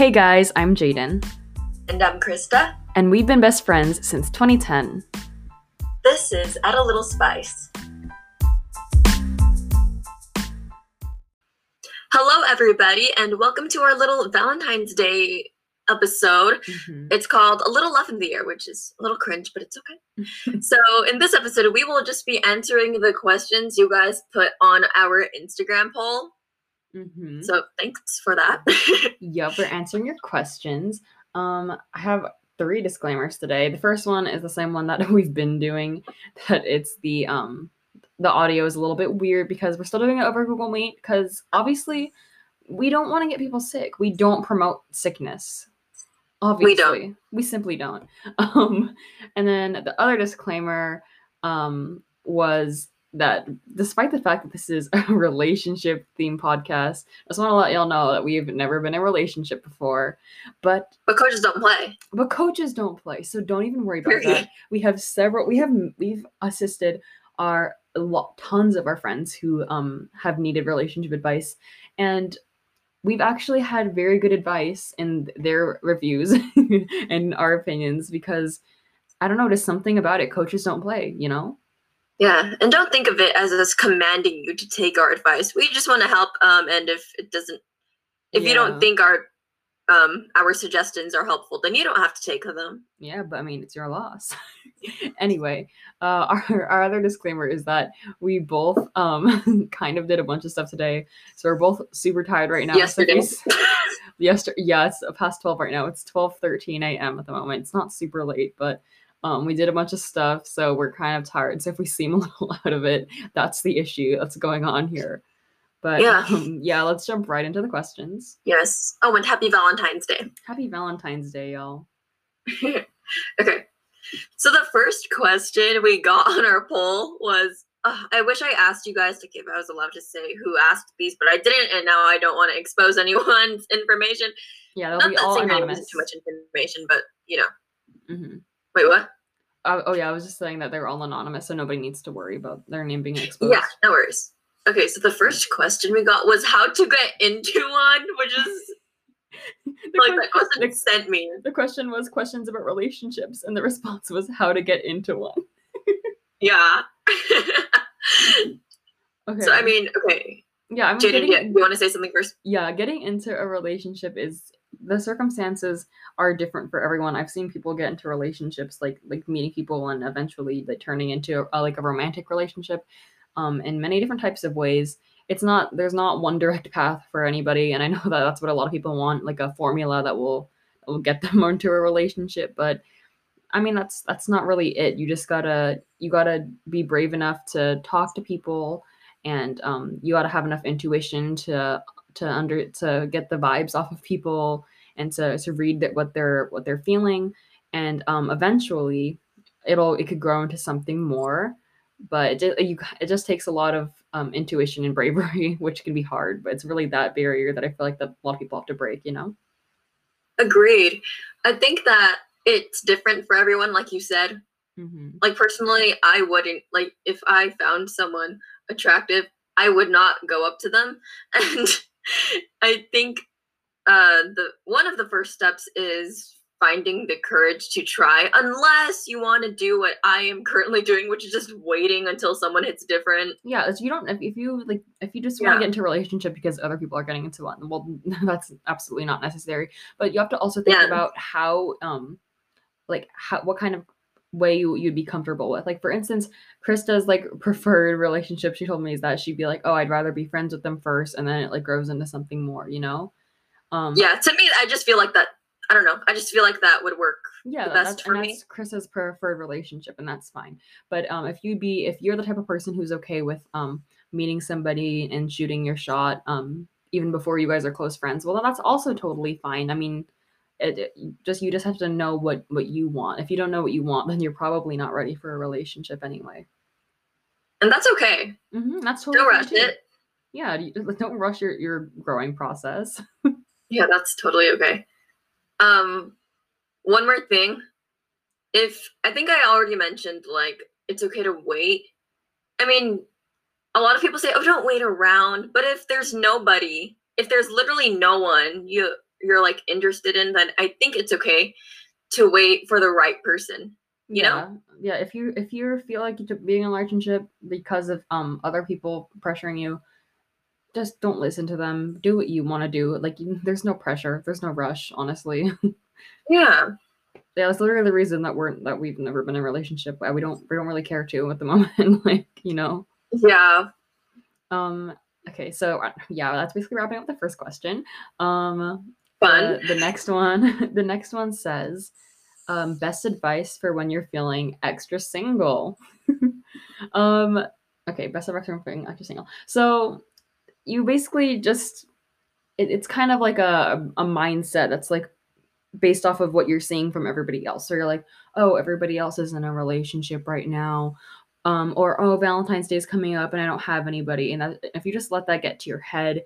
Hey guys, I'm Jaden, And I'm Krista. and we've been best friends since 2010. This is Add a Little Spice. Hello, everybody, and welcome to our little Valentine's Day episode. Mm-hmm. It's called A Little Love in the Air, which is a little cringe, but it's okay. so, in this episode, we will just be answering the questions you guys put on our Instagram poll. Mhm. So, thanks for that. Yep, we're answering your questions. Um, I have three disclaimers today. The first one is the same one that we've been doing, that it's the um the audio is a little bit weird because we're still doing it over Google Meet because obviously we don't want to get people sick. We don't promote sickness. Obviously. We don't. We simply don't. Um and then the other disclaimer um was that despite the fact that this is a relationship theme podcast, I just want to let y'all know that we've never been in a relationship before. But but coaches don't play. but coaches don't play, so don't even worry about that. We have several. We have we've assisted our tons of our friends who um have needed relationship advice, and we've actually had very good advice in their reviews and our opinions because I don't know, there's something about it. Coaches don't play, you know. Yeah, and don't think of it as us commanding you to take our advice. We just want to help. Um, and if it doesn't, if you don't think our um our suggestions are helpful, then you don't have to take them. Yeah, but I mean, it's your loss. anyway, uh, our, our other disclaimer is that we both um kind of did a bunch of stuff today, so we're both super tired right now. So Yesterday. you s- Yesterday, yeah, it's past twelve right now. It's twelve thirteen a.m. at the moment. It's not super late, but um, we did a bunch of stuff, so we're kind of tired. So if we seem a little out of it, that's the issue that's going on here. But Yeah. um, yeah, let's jump right into the questions. yes. Oh, and happy Valentine's Day. Happy Valentine's Day, y'all. okay. So the first question we got on our poll was uh, I wish I asked you guys like if I was allowed to say who asked these, but I didn't, and now I don't want to expose anyone's information. Yeah, they'll Not be that all anonymous. too much information, but you know. hmm Wait, what? Oh, oh yeah, I was just saying that they're all anonymous, so nobody needs to worry about their name being exposed. Yeah, no worries. Okay, so the first question we got was how to get into one, which is the, like que- that question the- sent me. the question was questions about relationships, and the response was how to get into one. Yeah. Okay. so I mean, okay, yeah, I'm Jaden, getting, yeah, you want to say something first? yeah, getting into a relationship is the circumstances are different for everyone. I've seen people get into relationships like like meeting people and eventually like turning into a, like a romantic relationship um in many different types of ways. It's not there's not one direct path for anybody and I know that that's what a lot of people want like a formula that will will get them into a relationship, but I mean that's that's not really it. You just got to you got to be brave enough to talk to people and um you got to have enough intuition to to under to get the vibes off of people and to to read that what they're what they're feeling and um eventually it'll it could grow into something more but it, ju- you, it just takes a lot of um, intuition and bravery which can be hard but it's really that barrier that i feel like that a lot of people have to break you know Agreed. I think that it's different for everyone, like you said. mm-hmm. Like personally, I wouldn't like if I found someone attractive, I would not go up to them. And I think uh the one of the first steps is finding the courage to try unless you want to do what I am currently doing, which is just waiting until someone hits different. yeah it's- you don't if, if you like if you just want Yeah. to get into a relationship because other people are getting into one well that's absolutely not necessary but you have to also think Yeah. about how um like how what kind of way you, you'd be comfortable with like for instance krista's like preferred relationship she told me is that she'd be like oh i'd rather be friends with them first and then it like grows into something more you know um Yeah, to me I just feel like that I don't know. I just feel like that would work. yeah the best that's, for and me. that's krista's preferred relationship and that's fine but um if you'd be if you're the type of person who's okay with um meeting somebody and shooting your shot um even before you guys are close friends well then that's also totally fine i mean it, it- just you just have to know what what you want if you don't know what you want then you're probably not ready for a relationship anyway And that's okay. hmm that's totally Don't rush it. yeah don't rush your your growing process Yeah, that's totally okay. Um, one more thing. If I think I already mentioned like it's okay to wait. I mean, a lot of people say, "Oh, don't wait around." But if there's nobody, if there's literally no one, you you're like interested in, then I think it's okay to wait for the right person. You yeah. know? Yeah. If you if you feel like you're being in a relationship because of um other people pressuring you, just don't listen to them. Do what you want to do. Like you, there's no pressure. There's no rush. Honestly. Yeah. yeah, that's literally the reason that we're that we've never been in a relationship. We don't we don't really care to at the moment. like you know. Yeah. Um. Okay. So uh, yeah, that's basically wrapping up the first question. Um. Fun. The, the next one. The next one says, um, best advice for when you're feeling extra single. um. Okay. Best advice for feeling extra single. So you basically just it, it's kind of like a a mindset that's like based off of what you're seeing from everybody else. So you're like, oh, everybody else is in a relationship right now. Um, or oh, Valentine's Day is coming up and I don't have anybody. And that, if you just let that get to your head,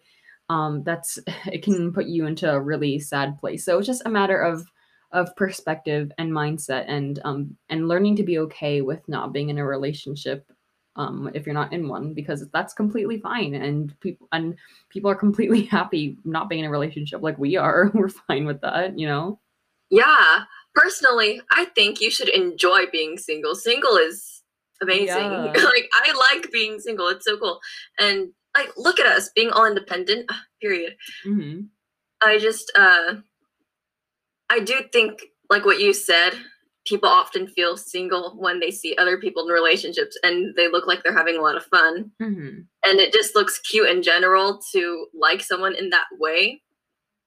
um, that's it can put you into a really sad place. So it's just a matter of of perspective and mindset and um and learning to be okay with not being in a relationship um if you're not in one because that's completely fine and people and people are completely happy not being in a relationship like we are we're fine with that you know Yeah. Personally, I think you should enjoy being single. Single is amazing. Yeah. like I like being single. It's so cool. And like look at us being all independent. ah, Period. hmm I just uh I do think like what you said, people often feel single when they see other people in relationships and they look like they're having a lot of fun. hmm And it just looks cute in general to like someone in that way.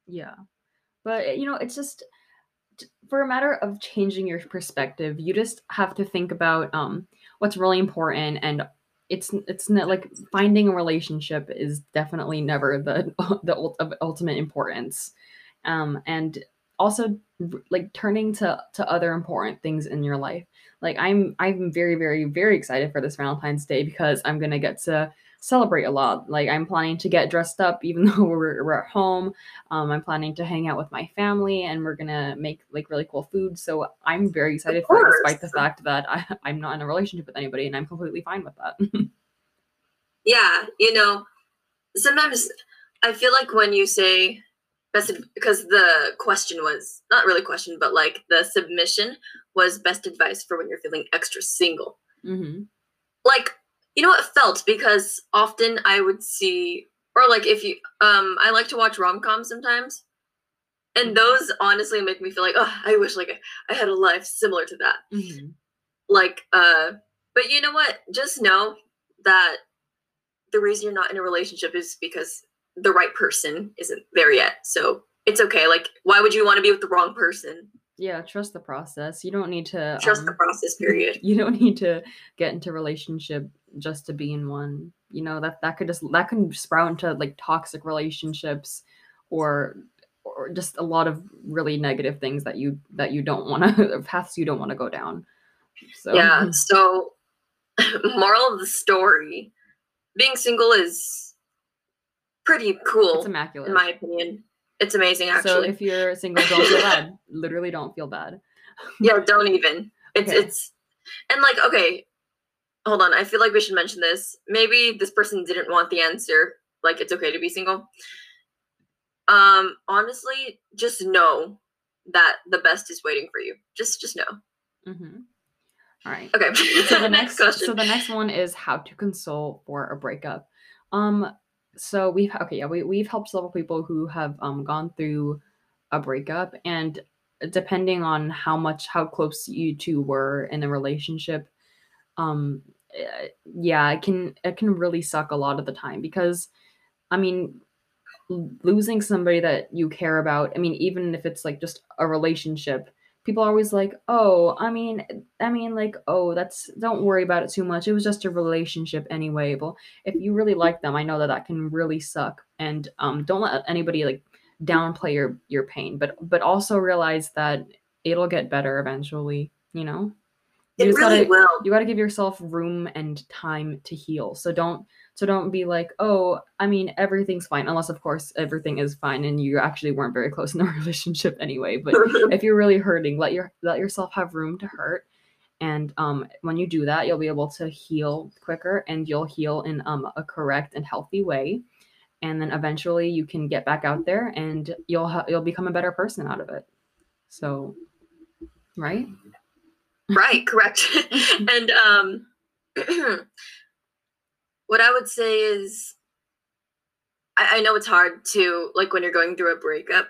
Yeah. But you know, it's just for a matter of changing your perspective, you just have to think about um what's really important and it's it's not like finding a relationship is definitely never the the of ultimate importance. Um and also like turning to to other important things in your life. Like I'm I'm very very very excited for this Valentine's Day because I'm to get to celebrate a lot. Like I'm planning to get dressed up even though we're, we're at home. Um, I'm planning to hang out with my family and we're gonna make like really cool food. So I'm very excited for it, despite the fact that I, I'm not in a relationship with anybody and I'm completely fine with that. Yeah, you know, sometimes I feel like when you say best because the question was not really question, but like the submission was best advice for when you're feeling extra single. hmm Like, you know, what, it felt because often I would see or like if you um I like to watch rom-coms sometimes. And Mhm. those honestly make me feel like, oh, I wish like I, had a life similar to that. hmm Like, uh, but you know what? Just know that the reason you're not in a relationship is because the right person isn't there yet. So it's okay. Like, why would you want to be with the wrong person? Yeah, trust the process. You don't need to Trust the um, process, period. you don't need to get into relationship just to be in one you know that that could just that can sprout into like toxic relationships or or just a lot of really negative things that you that you don't want to paths you don't want to go down so Yeah. So, moral of the story being single is pretty cool, it's immaculate in my opinion. It's amazing, actually. so if you're single don't feel bad literally don't feel bad yeah, don't even. It's, Okay. it's, and like, okay, hold on. I feel like we should mention this. Maybe this person didn't want the answer. Like, it's okay to be single. Um, honestly, just know that the best is waiting for you. Just, just know. hmm all right Okay. so the next question. so the next one is how to console for a breakup um so we've okay yeah we, we've helped several people who have um gone through a breakup and depending on how much how close you two were in a relationship um eh, yeah it can it can really suck a lot of the time because i mean losing somebody that you care about i mean even if it's like just a relationship people are always like oh i mean i mean like oh that's don't worry about it too much. It was just a relationship anyway. Well if you really like them i know that that can really suck and um don't let anybody like downplay your your pain but but also realize that it'll get better eventually you know? You it just really gotta will. you got to give yourself room and time to heal so don't so don't be like oh i mean everything's fine unless of course everything is fine and you actually weren't very close in the relationship anyway but if you're really hurting let your let yourself have room to hurt. And um when you do that you'll be able to heal quicker and you'll heal in um a correct and healthy way. And then eventually you can get back out there and you'll ha- you'll become a better person out of it. So right? Right correct. And um what i would say is I, I know it's hard to like when you're going through a breakup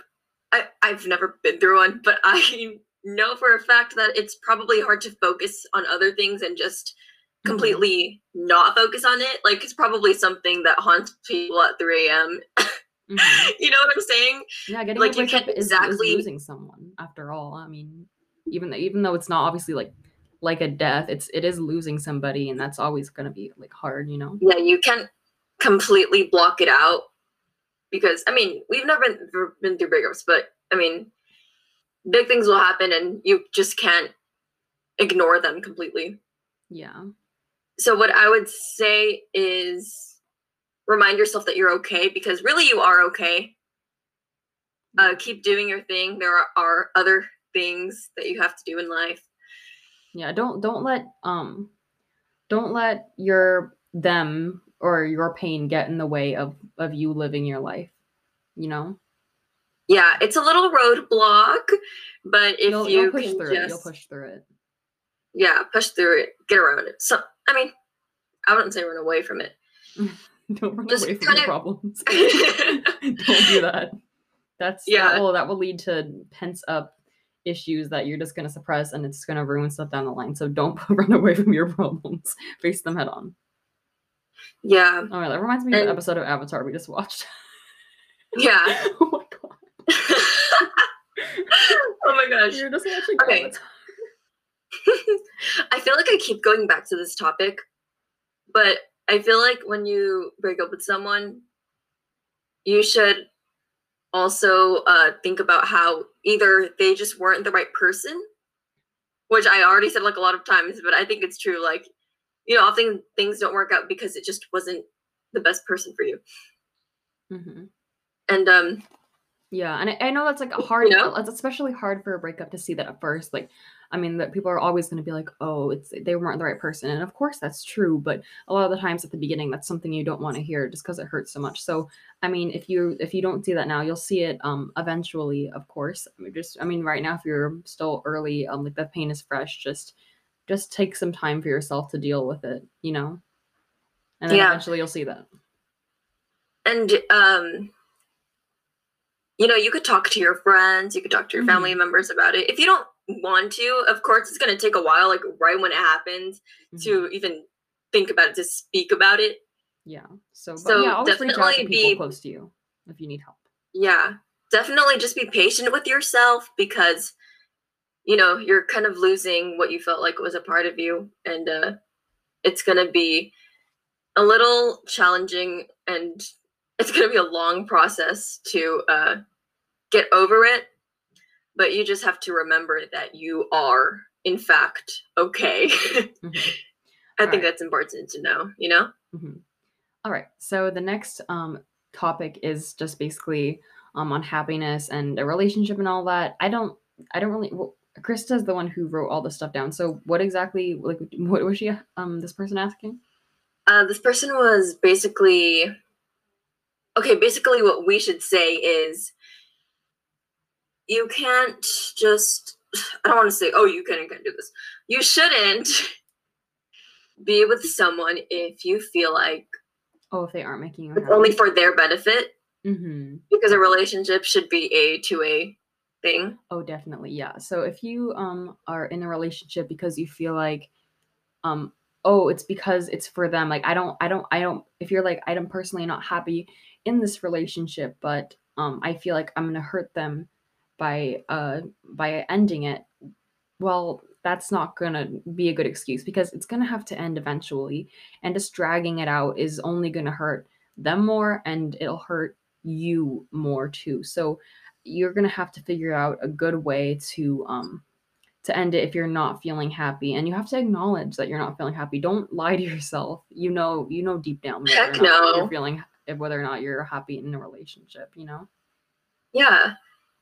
I, i've never been through one but i know for a fact that it's probably hard to focus on other things and just Mm-hmm. completely not focus on it like it's probably something that haunts people at 3 a.m Mhm. you know what i'm saying yeah getting Like, you can't is, is exactly- losing someone after all i mean even though, even though it's not obviously like like a death it's it is losing somebody and that's always going to be like hard you know? Yeah you can't completely block it out because i mean we've never been, been through breakups but i mean big things will happen and you just can't ignore them completely. Yeah. So what i would say is remind yourself that you're okay because really you are okay. Uh, keep doing your thing. There are, are other things that you have to do in life yeah don't don't let um don't let your them or your pain get in the way of of you living your life you know? Yeah it's a little roadblock but if you'll, you you'll push through just it you'll push through it. Yeah push through it get around it. So i mean i wouldn't say run away from it. Don't run Just away from your of- problems. Don't do that. That's yeah Yeah. that will, that will lead to pent up issues that you're just going to suppress and it's going to ruin stuff down the line. So don't run away from your problems. Face them head on. Yeah. Oh that reminds me of the episode of avatar we just watched. Yeah. Oh my god. Oh my gosh. You're just watching Okay. Avatar. I feel like I keep going back to this topic, but I feel like when you break up with someone, you should also uh, think about how either they just weren't the right person, which I already said like a lot of times, but I think it's true. Like, you know, often things don't work out because it just wasn't the best person for you. Mhm. And um, Yeah, and I, I know that's like a hard. know? It's especially hard for a breakup to see that at first. Like, I mean, that people are always going to be like, "Oh, it's they weren't the right person," and of course that's true. But a lot of the times at the beginning, that's something you don't want to hear just because it hurts so much. So, I mean, if you if you don't see that now, you'll see it um eventually. Of course, I mean, just I mean, right now if you're still early, um, like the pain is fresh. Just just take some time for yourself to deal with it. You know, and then Yeah. eventually you'll see that. and um you know you could talk to your friends you could talk to your family members about it if you don't want to of course it's going to take a while like right when it happens Mhm. to even think about it to speak about it Yeah. So, but So yeah, always reach out to definitely people be- close to you if you need help. yeah definitely just be patient with yourself because you know you're kind of losing what you felt like was a part of you and uh it's going to be a little challenging and it's going to be a long process to uh get over it but you just have to remember that you are in fact okay Mhm. i think Right. that's important to know you know Mhm. All right. So the next um topic is just basically um on happiness and a relationship and all that. I don't I don't really well, Krista's the one who wrote all this stuff down. So what exactly like what was she um this person asking? Uh, this person was basically okay. Basically, what we should say is you can't just. I don't want to say, oh, you can and can't do this. You shouldn't be with someone if you feel like Oh, if they aren't making you happy. only for their benefit, mm-hmm. because a relationship should be a two way thing. Oh, definitely. Yeah. So if you um are in a relationship because you feel like um oh, it's because it's for them. Like I don't I don't I don't if you're like I'm personally not happy in this relationship, but um I feel like I'm going to hurt them by uh by ending it. Well, that's not going to be a good excuse because it's going to have to end eventually and just dragging it out is only going to hurt them more and it'll hurt you more too. So you're gonna have to figure out a good way to um to end it if you're not feeling happy and you have to acknowledge that you're not feeling happy don't lie to yourself you know you know deep down whether Heck or not no. you're feeling whether or not you're happy in a relationship you know Yeah.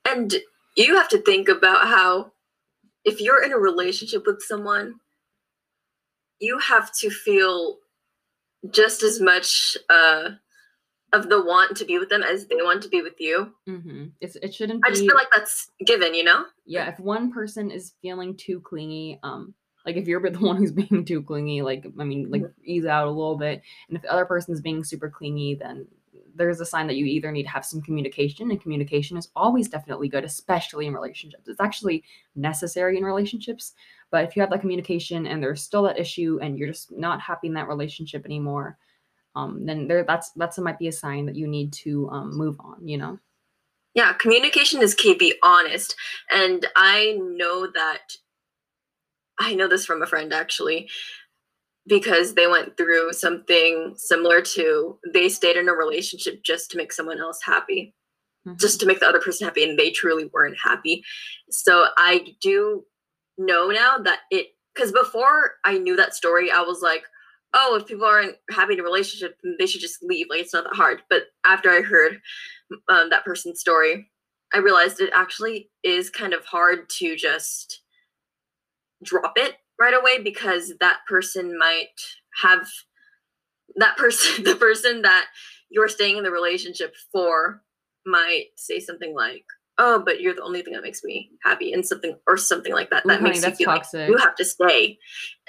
And you have to think about how if you're in a relationship with someone, you have to feel just as much uh, of the want to be with them as they want to be with you. Mm-hmm. It's it shouldn't I just feel like that's given, you know? yeah, if one person is feeling too clingy, um, like if you're the one who's being too clingy, like I mean, like ease out a little bit, and if the other person's being super clingy, then there's a sign that you either need to have some communication, and communication is always definitely good, especially in relationships. It's actually necessary in relationships, but if you have that communication and there's still that issue, and you're just not happy in that relationship anymore, um, then there that's that's might be a sign that you need to um, move on. You know. Yeah, communication is key. Be honest. And I know that I know this from a friend actually, because they went through something similar to they stayed in a relationship just to make someone else happy, Mhm. just to make the other person happy, and they truly weren't happy. So I do know now that it because before I knew that story, I was like, oh, if people aren't happy in a relationship, they should just leave. Like it's not that hard. But after I heard um, that person's story, I realized it actually is kind of hard to just drop it right away because that person might have that person, the person that you're staying in the relationship for, might say something like, "Oh, but you're the only thing that makes me happy," and something or something like that. Ooh, That honey, makes you feel toxic. like you have to stay,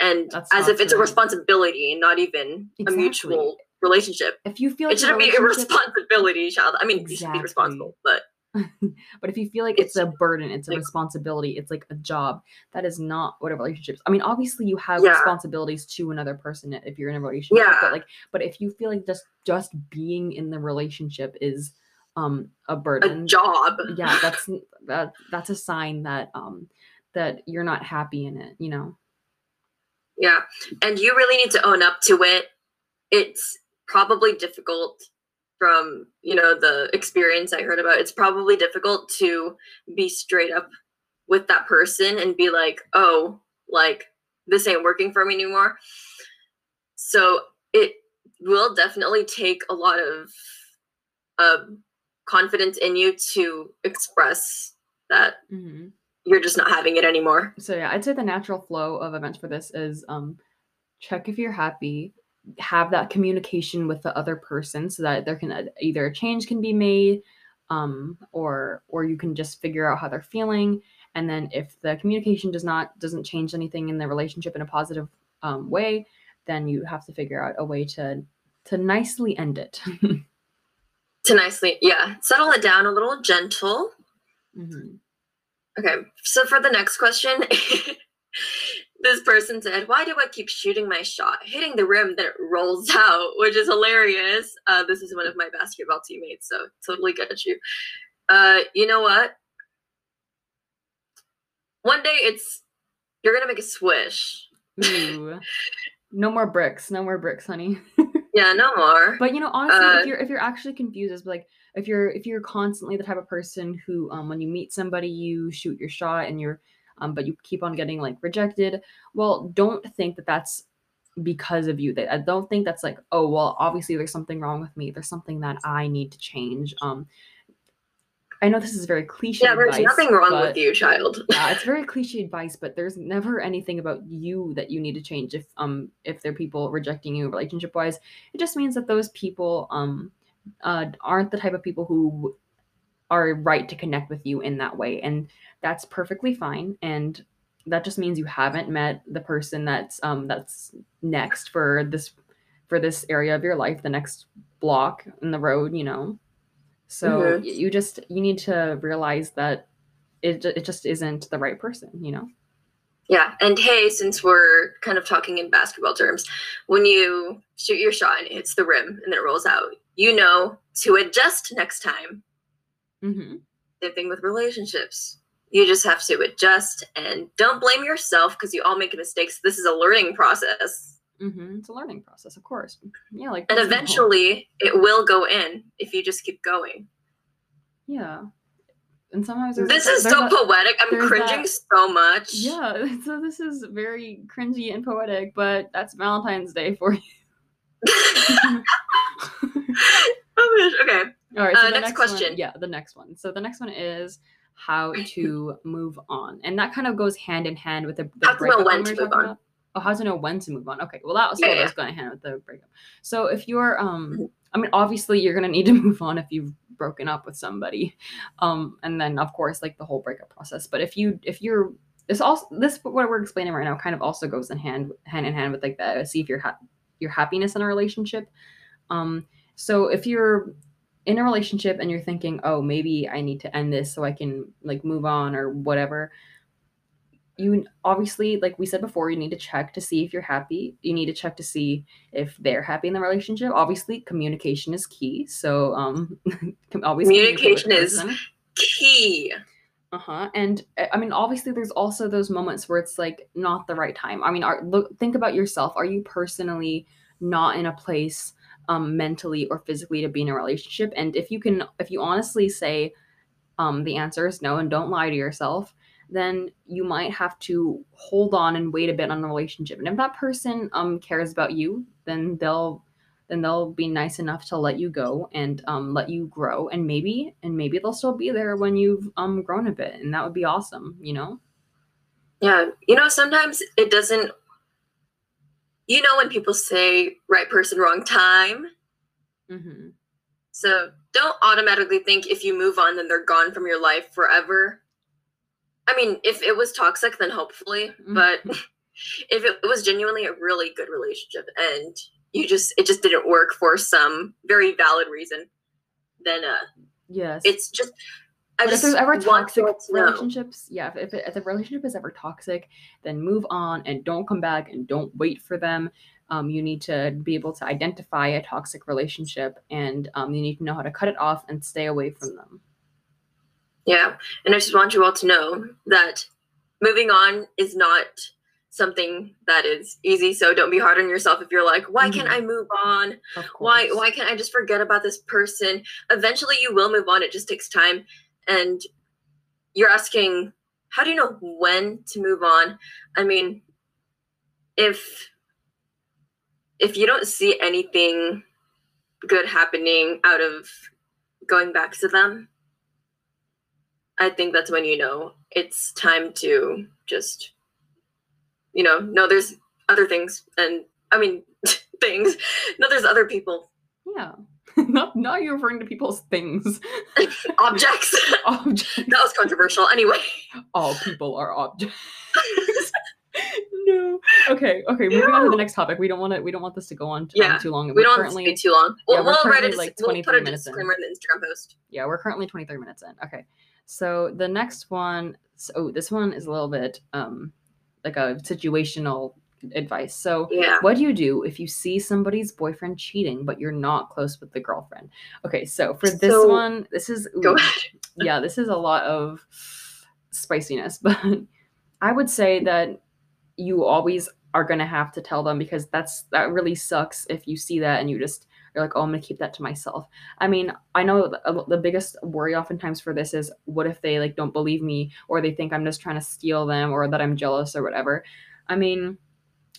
and That's as if it's a responsibility and not even a mutual relationship. If you feel like It shouldn't be a responsibility, child. I mean, you should be responsible, but but if you feel like it's, It's- a burden, it's a like- responsibility, it's like a job, that is not what a relationship is. I mean, obviously you have Yeah. responsibilities to another person if you're in a relationship, Yeah. but like but if you feel like just just being in the relationship is um a burden. a job. yeah, that's that that's a sign that um that you're not happy in it, you know. Yeah. And you really need to own up to it. It's probably difficult from, you know, the experience I heard about. It's probably difficult to be straight up with that person and be like, "Oh, like this ain't working for me anymore." So, it will definitely take a lot of um confidence in you to express that hmm you're just not having it anymore. so yeah i'd say the natural flow of events for this is um check if you're happy have that communication with the other person so that there can uh, either a change can be made um or or you can just figure out how they're feeling and then if the communication does not doesn't change anything in the relationship in a positive um, way then you have to figure out a way to to nicely end it To nicely, yeah, settle it down a little gentle. Mhm. Okay, so for the next question, this person said, Why do I keep shooting my shot, hitting the rim, then it rolls out, which is hilarious. Uh, this is one of my basketball teammates, so totally get you. Uh, you know what? One day it's, you're gonna make a swish. Ooh. no more bricks no more bricks honey Yeah, no more. But you know, honestly, Uh, if you're if you're actually confused, it's like if you're if you're constantly the type of person who, um, when you meet somebody, you shoot your shot and you're, um, but you keep on getting like rejected. Well, don't think that that's because of you. That I don't think that's like, oh well, obviously there's something wrong with me. There's something that I need to change. Um, I know this is very cliche. yeah, there's advice, nothing wrong but- with you, child. yeah, it's very cliche advice, but there's never anything about you that you need to change. If um if there are people rejecting you relationship wise, it just means that those people um uh aren't the type of people who are right to connect with you in that way, and that's perfectly fine. And that just means you haven't met the person that's um that's next for this for this area of your life, the next block in the road, you know. So Mhm. you just you need to realize that it, it just isn't the right person, you know? Yeah, and hey, since we're kind of talking in basketball terms, when you shoot your shot and it hits the rim and then it rolls out, you know to adjust next time. Mm-hmm. Same thing with relationships. You just have to adjust and don't blame yourself because you all make mistakes. This is a learning process. Mm-hmm. It's a learning process, of course. Yeah, like And eventually it will go in if you just keep going. yeah. And sometimes This is so poetic. I'm cringing that- so much. Yeah, so this is very cringy and poetic, but that's Valentine's Day for you. oh gosh, okay. All right. Uh, So the next one- question. yeah, the next one. So the next one is how to move on, and that kind of goes hand in hand with the, the How to know when to move on. about. Oh, how to know when to move on? Okay, well that also Yeah, yeah. goes hand in hand with the breakup. So if you're um I mean, obviously, you're gonna need to move on if you've broken up with somebody, um, and then of course, like the whole breakup process. But if you if you're this also this what we're explaining right now kind of also goes in hand hand in hand with like that see if you're ha- your happiness in a relationship. Um, so if you're in a relationship and you're thinking, oh, maybe I need to end this so I can like move on or whatever, you obviously, like we said before, you need to check to see if you're happy. You need to check to see if they're happy in the relationship. Obviously, communication is key. So, um, always communication is key. Uh huh. And eh, I mean, obviously, there's also those moments where it's like not the right time. I mean, are, look, think about yourself. Are you personally not in a place um, mentally or physically to be in a relationship? And if you can, if you honestly say um, the answer is no and don't lie to yourself, then you might have to hold on and wait a bit on the relationship. And if that person um cares about you, then they'll then they'll be nice enough to let you go and um, let you grow and maybe and maybe they'll still be there when you've um, grown a bit and that would be awesome you know yeah you know sometimes it doesn't you know when people say right person wrong time mm-hmm. so don't automatically think if you move on then they're gone from your life forever I mean, if it was toxic, then hopefully, mm-hmm. but if it was genuinely a really good relationship and you just it just didn't work for some very valid reason, then uh yes, it's just I if there's ever toxic relationships, yeah, if, if, if the relationship is ever toxic, then move on and don't come back and don't wait for them. Um, you need to be able to identify a toxic relationship and um, you need to know how to cut it off and stay away from them. Yeah. And I just want you all to know that moving on is not something that is easy. So don't be hard on yourself if you're like, why can't mm-hmm. I move on? Why why can't I just forget about this person? Eventually you will move on. It just takes time. And you're asking, how do you know when to move on? I mean, if if you don't see anything good happening out of going back to them, I think that's when you know it's time to just, you know, no, there's other things. And I mean, things. No, there's other people. Yeah. not, not you referring to people's things. objects. objects. That was controversial. Anyway. All people are objects. no. Okay. Okay. Moving on to the next topic. We don't want to. We don't want this to go on too, yeah. too long. We don't currently, want to be too long. Well, yeah, we'll write it. Like we'll put a disclaimer in. the Instagram post. Yeah, we're currently 23 minutes in. Okay. So the next one, so oh, this one is a little bit um like a situational advice. So yeah. what do you do if you see somebody's boyfriend cheating but you're not close with the girlfriend? Okay, so for this so, one, this is ooh, yeah, this is a lot of spiciness, but I would say that you always are going to have to tell them because that's that really sucks if you see that and you just you're like, oh, I'm gonna keep that to myself. I mean, I know the biggest worry oftentimes for this is what if they like don't believe me or they think I'm just trying to steal them or that I'm jealous or whatever. I mean,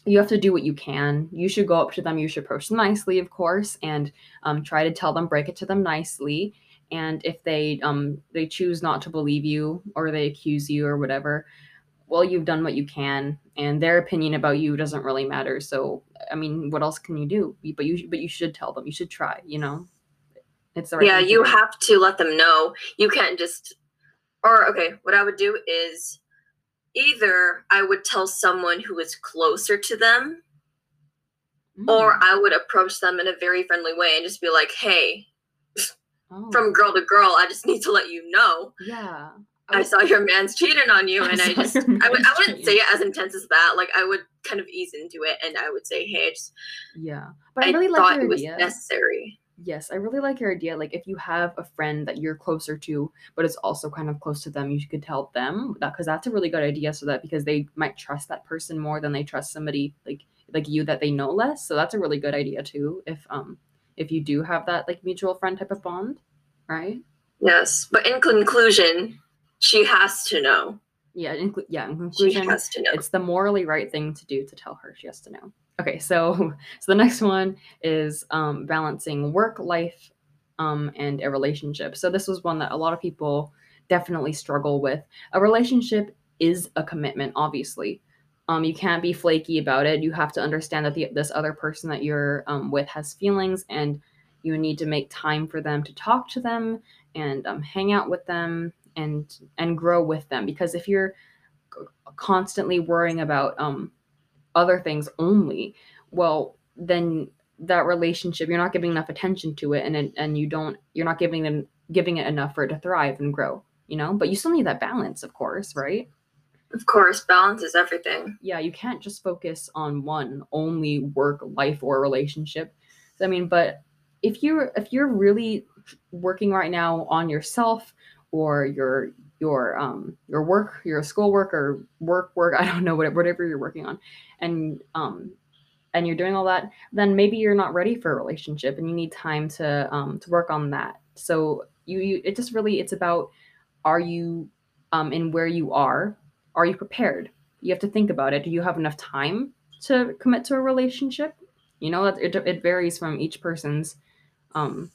you have to do what you can. You should go up to them. You should approach them nicely, of course, and um, try to tell them, break it to them nicely. And if they um, they choose not to believe you or they accuse you or whatever, well, you've done what you can, and their opinion about you doesn't really matter. So, I mean, what else can you do? But you, but you should tell them. You should try. You know, it's the right. Yeah, you have to let them know. You can't just. Or okay, what I would do is either I would tell someone who is closer to them, mm. or I would approach them in a very friendly way and just be like, "Hey." Oh. From girl to girl, I just need to let you know. Yeah. I saw your man's cheating on you, and I, I just I would I wouldn't say it as intense as that. Like I would kind of ease into it, and I would say, "Hey, I just yeah." But I really I like your idea. necessary. Yes, I really like your idea. Like if you have a friend that you're closer to, but it's also kind of close to them, you could tell them that because that's a really good idea. So that because they might trust that person more than they trust somebody like like you that they know less. So that's a really good idea too. If um if you do have that like mutual friend type of bond, right? Yes, but in conclusion, she has to know. Yeah, in, yeah. In conclusion, she has to know. it's the morally right thing to do to tell her she has to know. Okay, so so the next one is um, balancing work life um, and a relationship. So this was one that a lot of people definitely struggle with. A relationship is a commitment, obviously. Um, you can't be flaky about it. You have to understand that the, this other person that you're um, with has feelings, and you need to make time for them to talk to them and um, hang out with them and and grow with them because if you're constantly worrying about um, other things only well then that relationship you're not giving enough attention to it and it, and you don't you're not giving them giving it enough for it to thrive and grow you know? But you still need that balance of course right? Of course balance is everything. Yeah you can't just focus on one only work life or relationship. I mean but if you're if you're really working right now on yourself or your your um your work your schoolwork or work work i don't know whatever, whatever you're working on and um and you're doing all that then maybe you're not ready for a relationship and you need time to um to work on that. So you, you it just really it's about are you um in where you are? Are you prepared? You have to think about it. Do you have enough time to commit to a relationship? You know it, it varies from each person's um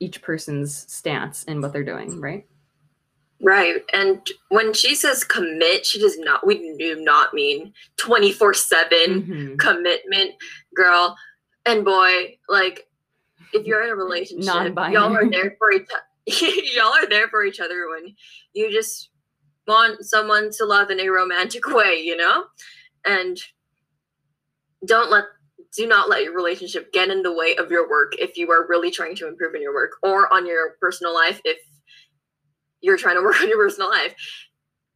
each person's stance and what they're doing right Right. And when she says commit, she does not, we do not mean 24 7 Mhm. commitment, girl and boy. Like, if you're in a relationship, y'all are there for each other. y'all are there for each other when you just want someone to love in a romantic way, you know? And don't let do not let your relationship get in the way of your work if you are really trying to improve in your work or on your personal life if you're trying to work on your personal life.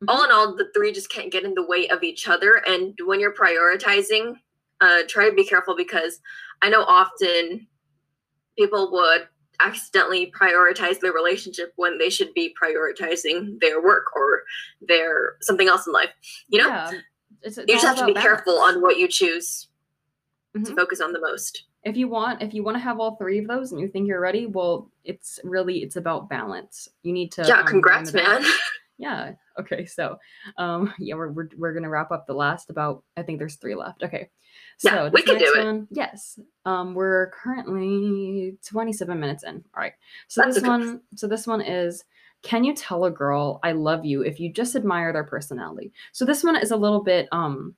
All in all, the three just can't get in the way of each other. And when you're prioritizing, uh, try to be careful because I know often people would accidentally prioritize their relationship when they should be prioritizing their work or their something else in life. You know, yeah you just have to be about careful on what you choose to Mhm. focus on the most. If you want if you want to have all three of those and you think you're ready well it's really it's about balance. You need to yeah, um, congrats, man. yeah okay so um yeah we're, we're, we're gonna wrap up the last about i think there's three left okay. So Yeah, we can do next it. yes um we're currently 27 minutes in all right. So That's this one so this one is can you tell a girl i love you if you just admire their personality? So this one is a little bit um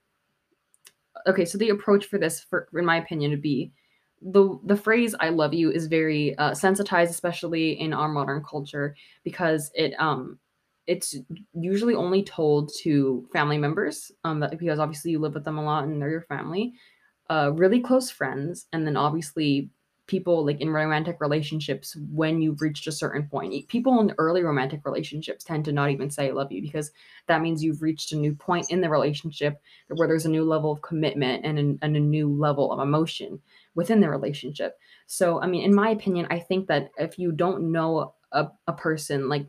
okay so the approach for this for in my opinion would be the the phrase "I love you" is very uh, sensitized, especially in our modern culture, because it um it's usually only told to family members, um, because obviously you live with them a lot and they're your family, uh, really close friends, and then obviously people like in romantic relationships when you've reached a certain point. People in early romantic relationships tend to not even say "I love you" because that means you've reached a new point in the relationship where there's a new level of commitment and a, and a new level of emotion within the relationship. So, I mean, in my opinion, I think that if you don't know a, a person like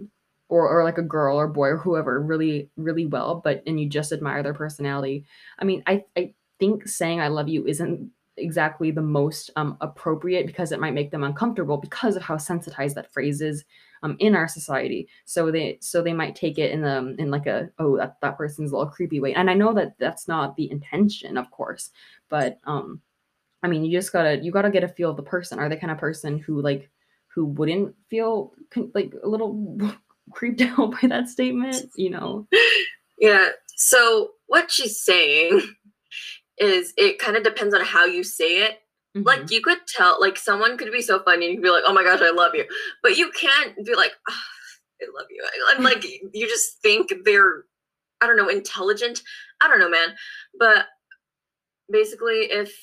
or, or like a girl or boy or whoever really really well, but and you just admire their personality, I mean, I I think saying I love you isn't exactly the most um, appropriate because it might make them uncomfortable because of how sensitized that phrase is um, in our society. So they so they might take it in the in like a oh that, that person's a little creepy way. And I know that that's not the intention, of course, but um I mean, you just gotta you gotta get a feel of the person. Are they kind of person who like who wouldn't feel con- like a little creeped out by that statement? You know? Yeah. So what she's saying is it kind of depends on how you say it. Mhm. Like you could tell, like someone could be so funny and you could be like, "Oh my gosh, I love you," but you can't be like, "Ah, "I love you," and like you just think they're, I don't know, intelligent. I don't know, man. But basically, if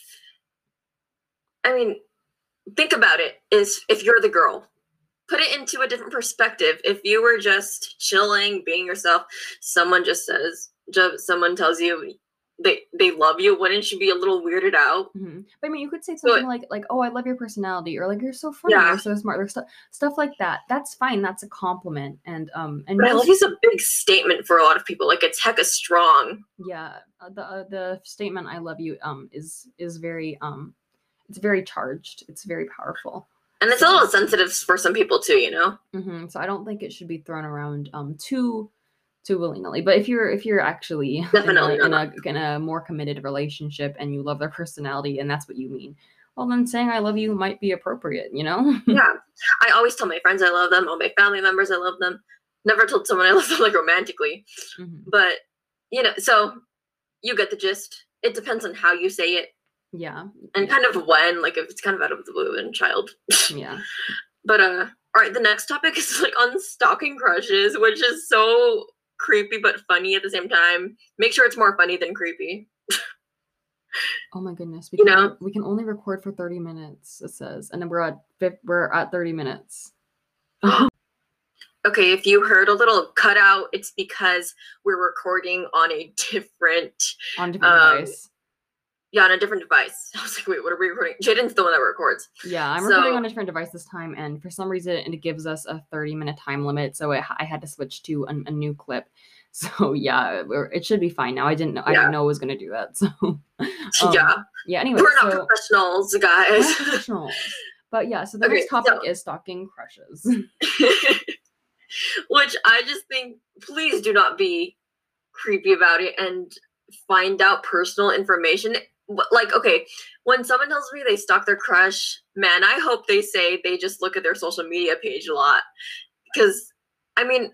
I mean, think about it. Is if you're the girl, put it into a different perspective. If you were just chilling, being yourself, someone just says, just someone tells you they they love you, wouldn't you be a little weirded out? Mhm. But I mean, you could say something it- like like oh, I love your personality, or like you're so funny, Yeah. you're so smart, or stuff stuff like that. That's fine. That's a compliment, and um and But I love you's a big statement for a lot of people. Like it's hecka strong. yeah uh, the uh, the statement i love you um is is very um it's very charged it's very powerful And it's a little sensitive for some people too, you know? hmm so i don't think it should be thrown around um too too willy-nilly but if you're if you're actually in a, Definitely in, a, in a more committed relationship and you love their personality and that's what you mean well then saying i love you might be appropriate you know Yeah. I always tell my friends I love them, all my family members I love them. Never told someone I love them like romantically. Mhm. But you know, so you get the gist. It depends on how you say it. Yeah. and kind of when, like if it's kind of out of the blue and child. Yeah. But uh all right, the next topic is like on stalking crushes, which is so creepy but funny at the same time. Make sure it's more funny than creepy. Oh my goodness. We You can, know? we can only record for 30 minutes, it says. And then we're at we're at 30 minutes. Okay, if you heard a little cutout, it's because we're recording on a different On different Um, device. Yeah, on a different device. I was like, wait, what are we recording? Jaden's the one that records. Yeah, I'm recording on a different device this time, and for some reason it gives us a 30 minute time limit, so it, I had to switch to a, a new clip. So yeah, we're, it should be fine now. I didn't know I didn't know it was gonna do that. So um, yeah. yeah. Anyway, We're not so professionals, we're guys. not professionals. But yeah, so the Okay, next topic so- is stalking crushes. Which I just think, please do not be creepy about it and find out personal information. Like, okay, when someone tells me they stalk their crush, man, I hope they say they just look at their social media page a lot. Because, I mean,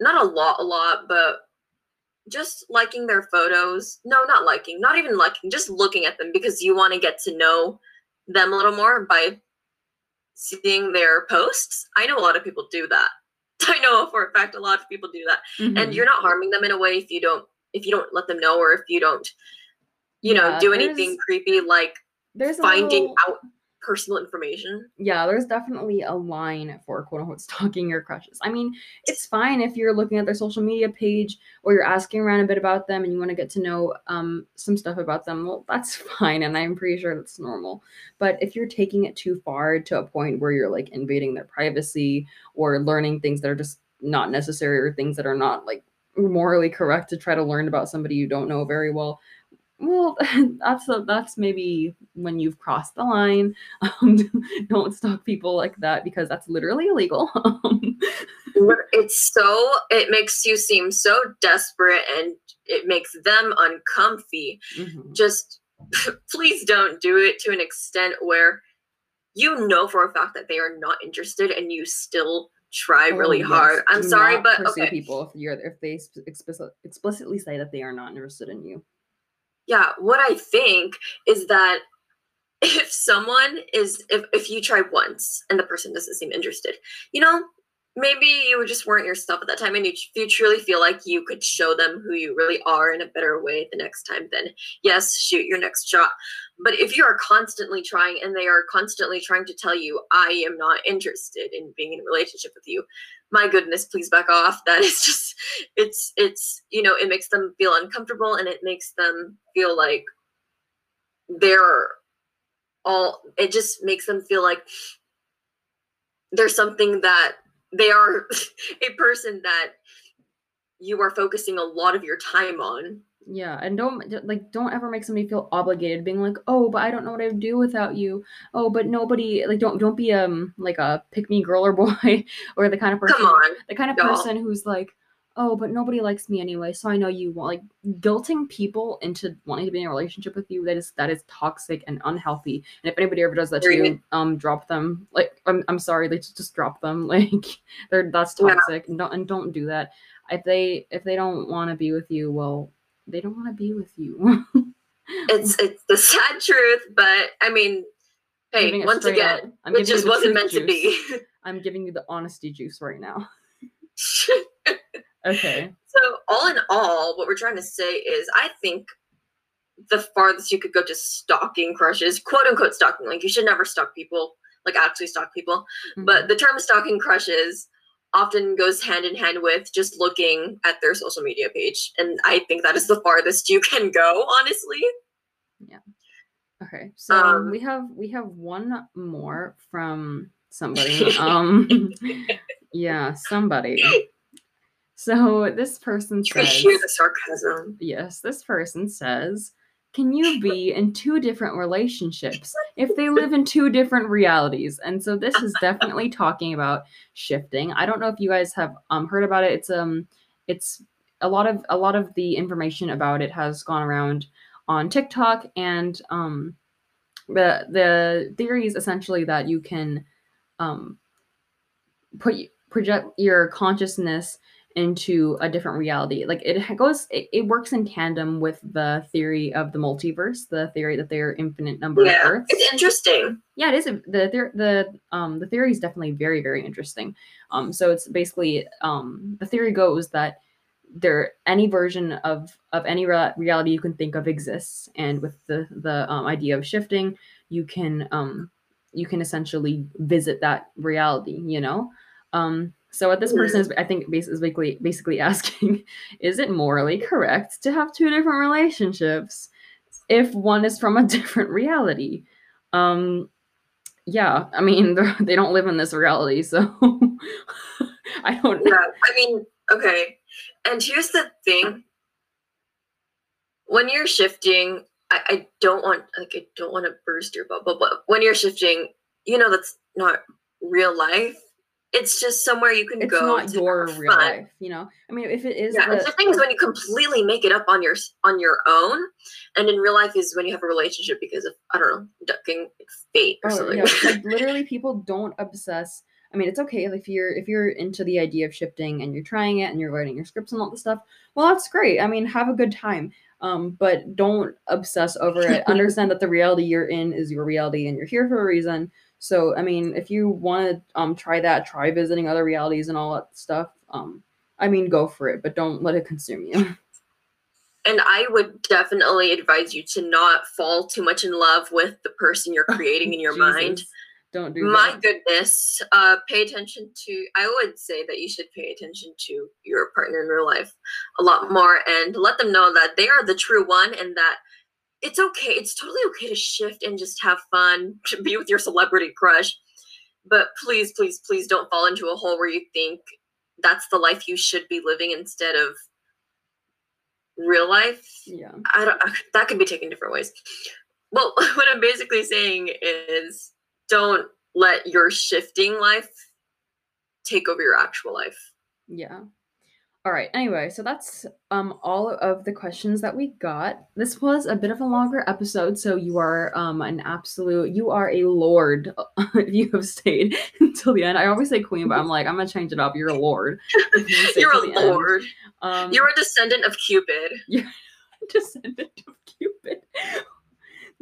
not a lot, a lot, but just liking their photos. No, not liking, not even liking, just looking at them because you want to get to know them a little more by seeing their posts. I know a lot of people do that. I know for a fact a lot of people do that. And Mhm. you're not harming them in a way if you don't if you don't let them know or if you don't you know Yeah, do anything creepy like there's finding little- out personal information. yeah, there's definitely a line for quote unquote stalking your crushes. I mean, it's fine if you're looking at their social media page or you're asking around a bit about them and you want to get to know um, some stuff about them. Well, that's fine, and I'm pretty sure that's normal. But if you're taking it too far to a point where you're like invading their privacy or learning things that are just not necessary or things that are not like morally correct to try to learn about somebody you don't know very well. Well, that's a, that's maybe when you've crossed the line. Um, don't stalk people like that because that's literally illegal. Um, It's so it makes you seem so desperate and it makes them uncomfy. mhm. Just please don't do it to an extent where you know for a fact that they are not interested and you still try Oh, really yes, hard. I'm do sorry, but okay. people if you're if they explicitly say that they are not interested in you. Yeah what i think is that if someone is if, if you try once and the person doesn't seem interested you know maybe you just weren't yourself at that time and you, if you truly feel like you could show them who you really are in a better way the next time then yes shoot your next shot. But if you are constantly trying and they are constantly trying to tell you i am not interested in being in a relationship with you my goodness please back off. That is just it's it's you know it makes them feel uncomfortable and it makes them feel like they're all it just makes them feel like there's something that they are a person that you are focusing a lot of your time on Yeah, and don't like don't ever make somebody feel obligated, being like, "Oh, but I don't know what I would do without you." Oh, but nobody like don't don't be um like a pick me girl or boy or the kind of person come on the kind of y'all. person who's like, "Oh, but nobody likes me anyway, so I know you want." Like guilting people into wanting to be in a relationship with you that is that is toxic and unhealthy. And if anybody ever does that to you, um, drop them. Like I'm I'm sorry, like just just drop them. Like they're that's Yeah. toxic. And don't and don't do that. If they if they don't want to be with you, well, they don't want to be with you. it's it's the sad truth but i mean hey once up. again it just wasn't meant to be I'm giving you the honesty juice right now. Okay. So, all in all, what we're trying to say is I think the farthest you could go to stalking crushes, quote unquote stalking, like you should never stalk people, like actually stalk people. Mm-hmm. But the term stalking crushes often goes hand in hand with just looking at their social media page. And I think that is the farthest you can go, honestly. Yeah. Okay, so Um, we have we have one more from somebody. um, yeah, somebody. So this person You says, hear the sarcasm. yes, this person says, can you be in two different relationships if they live in two different realities? And so this is definitely talking about shifting. I don't know if you guys have um heard about it. It's um it's a lot of a lot of the information about it has gone around on TikTok and um the the theory is essentially that you can um put project your consciousness into a different reality. Like it goes, it, it works in tandem with the theory of the multiverse, the theory that there are infinite number of Earths. it's interesting. Yeah, it is. a- The theor- the um the theory is definitely very very interesting. Um, so it's basically um the theory goes that there any version of of any rea- reality you can think of exists, and with the the um, idea of shifting, you can um you can essentially visit that reality. You know, um. So what this person is, I think, is basically basically asking, is it morally correct to have two different relationships if one is from a different reality? Um, yeah, I mean, they don't live in this reality, so I don't know. Yeah, I mean, okay. And here's the thing: when you're shifting, I, I don't want like I don't want to burst your bubble, but when you're shifting, you know that's not real life. It's just somewhere you can It's go. not to your real fun. life, you know. I mean, if it is, Yeah, and the- thing is when you completely make it up on your on your own, and in real life is when you have a relationship because of I don't know ducking fate or Oh, something. yeah, like literally, people don't obsess. I mean, it's okay if you're if you're into the idea of shifting and you're trying it and you're writing your scripts and all this stuff. Well, that's great. I mean, have a good time. Um, but don't obsess over it. Understand that the reality you're in is your reality, and you're here for a reason. So, I mean, if you want to um try that, try visiting other realities and all that stuff. Um, I mean, go for it, but don't let it consume you. and I would definitely advise you to not fall too much in love with the person you're creating in your mind. Don't do My that. goodness, uh, pay attention to. I would say that you should pay attention to your partner in real life a lot more, and let them know that they are the true one, and that it's okay. It's totally okay to shift and just have fun, to be with your celebrity crush. But please, please, please don't fall into a hole where you think that's the life you should be living instead of real life. Yeah. I don't. That could be taken different ways. Well, what I'm basically saying is, don't let your shifting life take over your actual life. Yeah. All right. Anyway, so that's um all of the questions that we got. This was a bit of a longer episode, so you are um an absolute you are a lord if you have stayed until the end. I always say queen, but I'm like I'm gonna change it up. You're a lord. You You're a lord. Um, You're a descendant of Cupid. Yeah, descendant of Cupid.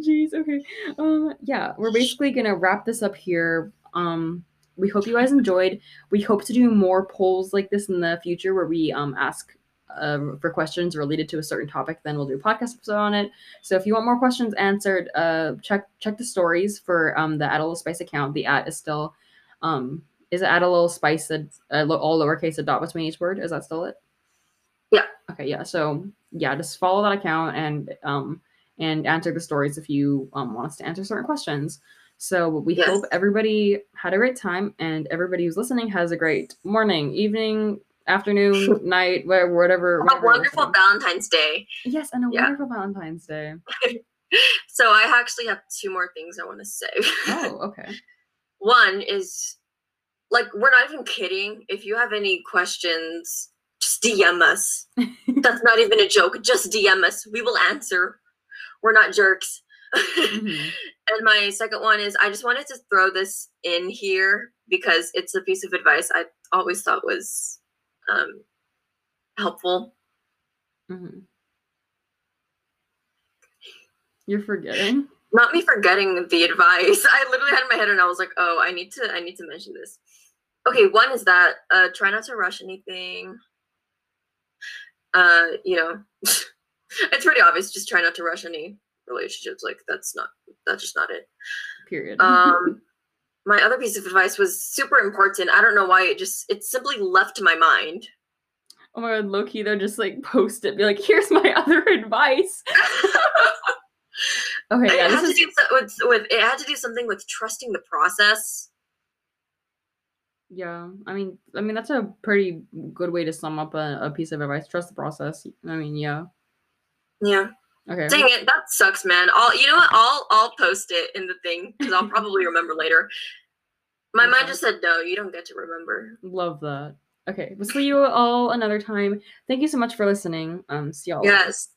Jeez, okay. Um, yeah, we're basically gonna wrap this up here. Um, we hope you guys enjoyed. We hope to do more polls like this in the future where we um ask uh, for questions related to a certain topic. Then we'll do a podcast episode on it. So if you want more questions answered, uh, check check the stories for um the Add a Little Spice account. The at is still um is it Add a Little Spice uh, lo- all lowercase a dot between each word? Is that still it? Yeah. Okay. Yeah. So yeah, just follow that account and um and answer the stories if you um, want us to answer certain questions. So we Yes. hope everybody had a great time and everybody who's listening has a great morning, evening, afternoon, night, whatever, whatever. A wonderful. Valentine's Day. Yes, and a Yeah. wonderful Valentine's Day. So I actually have two more things I want to say. Oh, okay. One is like we're not even kidding. If you have any questions, just DM us. That's not even a joke. Just DM us. We will answer. We're not jerks. Mhm. And my second one is I just wanted to throw this in here because it's a piece of advice I always thought was um, helpful. Mhm. You're forgetting. Not me forgetting the advice. I literally had in my head and I was like, oh, I need to I need to mention this. Okay, one is that uh try not to rush anything. Uh, you know, it's pretty obvious. Just try not to rush any relationships. Like that's not that's just not it. Period. um my other piece of advice was super important i don't know why it just it simply left my mind oh my god, Loki, though, just like post it, be like, here's my other advice. Okay, yeah, it had this to do with, with it had to do something with trusting the process Yeah, I mean, I mean that's a pretty good way to sum up a, a piece of advice. Trust the process. I mean, yeah. yeah Okay. dang it that sucks man i'll you know what i'll i'll post it in the thing because i'll probably remember later my mind just said no you don't get to remember Love that. Okay, we'll see you all another time. Thank you so much for listening. Um, see y'all. later. yes